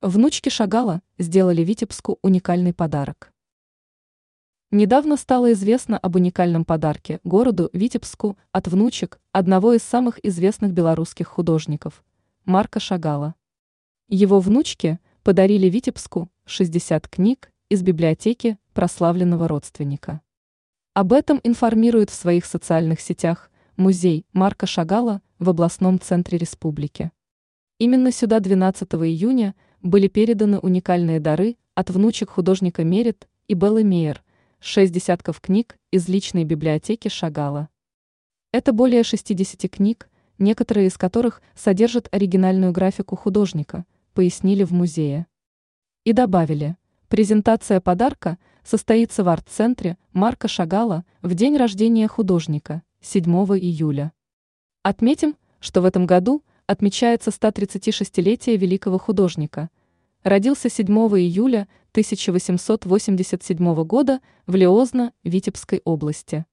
Внучки Шагала сделали Витебску уникальный подарок. Недавно стало известно об уникальном подарке городу Витебску от внучек одного из самых известных белорусских художников – Марка Шагала. Его внучки подарили Витебску 60 книг из библиотеки прославленного родственника. Об этом информирует в своих социальных сетях музей Марка Шагала в областном центре республики. Именно сюда 12 июня – были переданы уникальные дары от внучек художника Мерит и Беллы Мейер, шесть десятков книг из личной библиотеки Шагала. Это более 60 книг, некоторые из которых содержат оригинальную графику художника, пояснили в музее. И добавили, презентация подарка состоится в арт-центре Марка Шагала в день рождения художника, 7 июля. Отметим, что в этом году отмечается 136-летие великого художника. Родился 7 июля 1887 года в Леозно, Витебской области.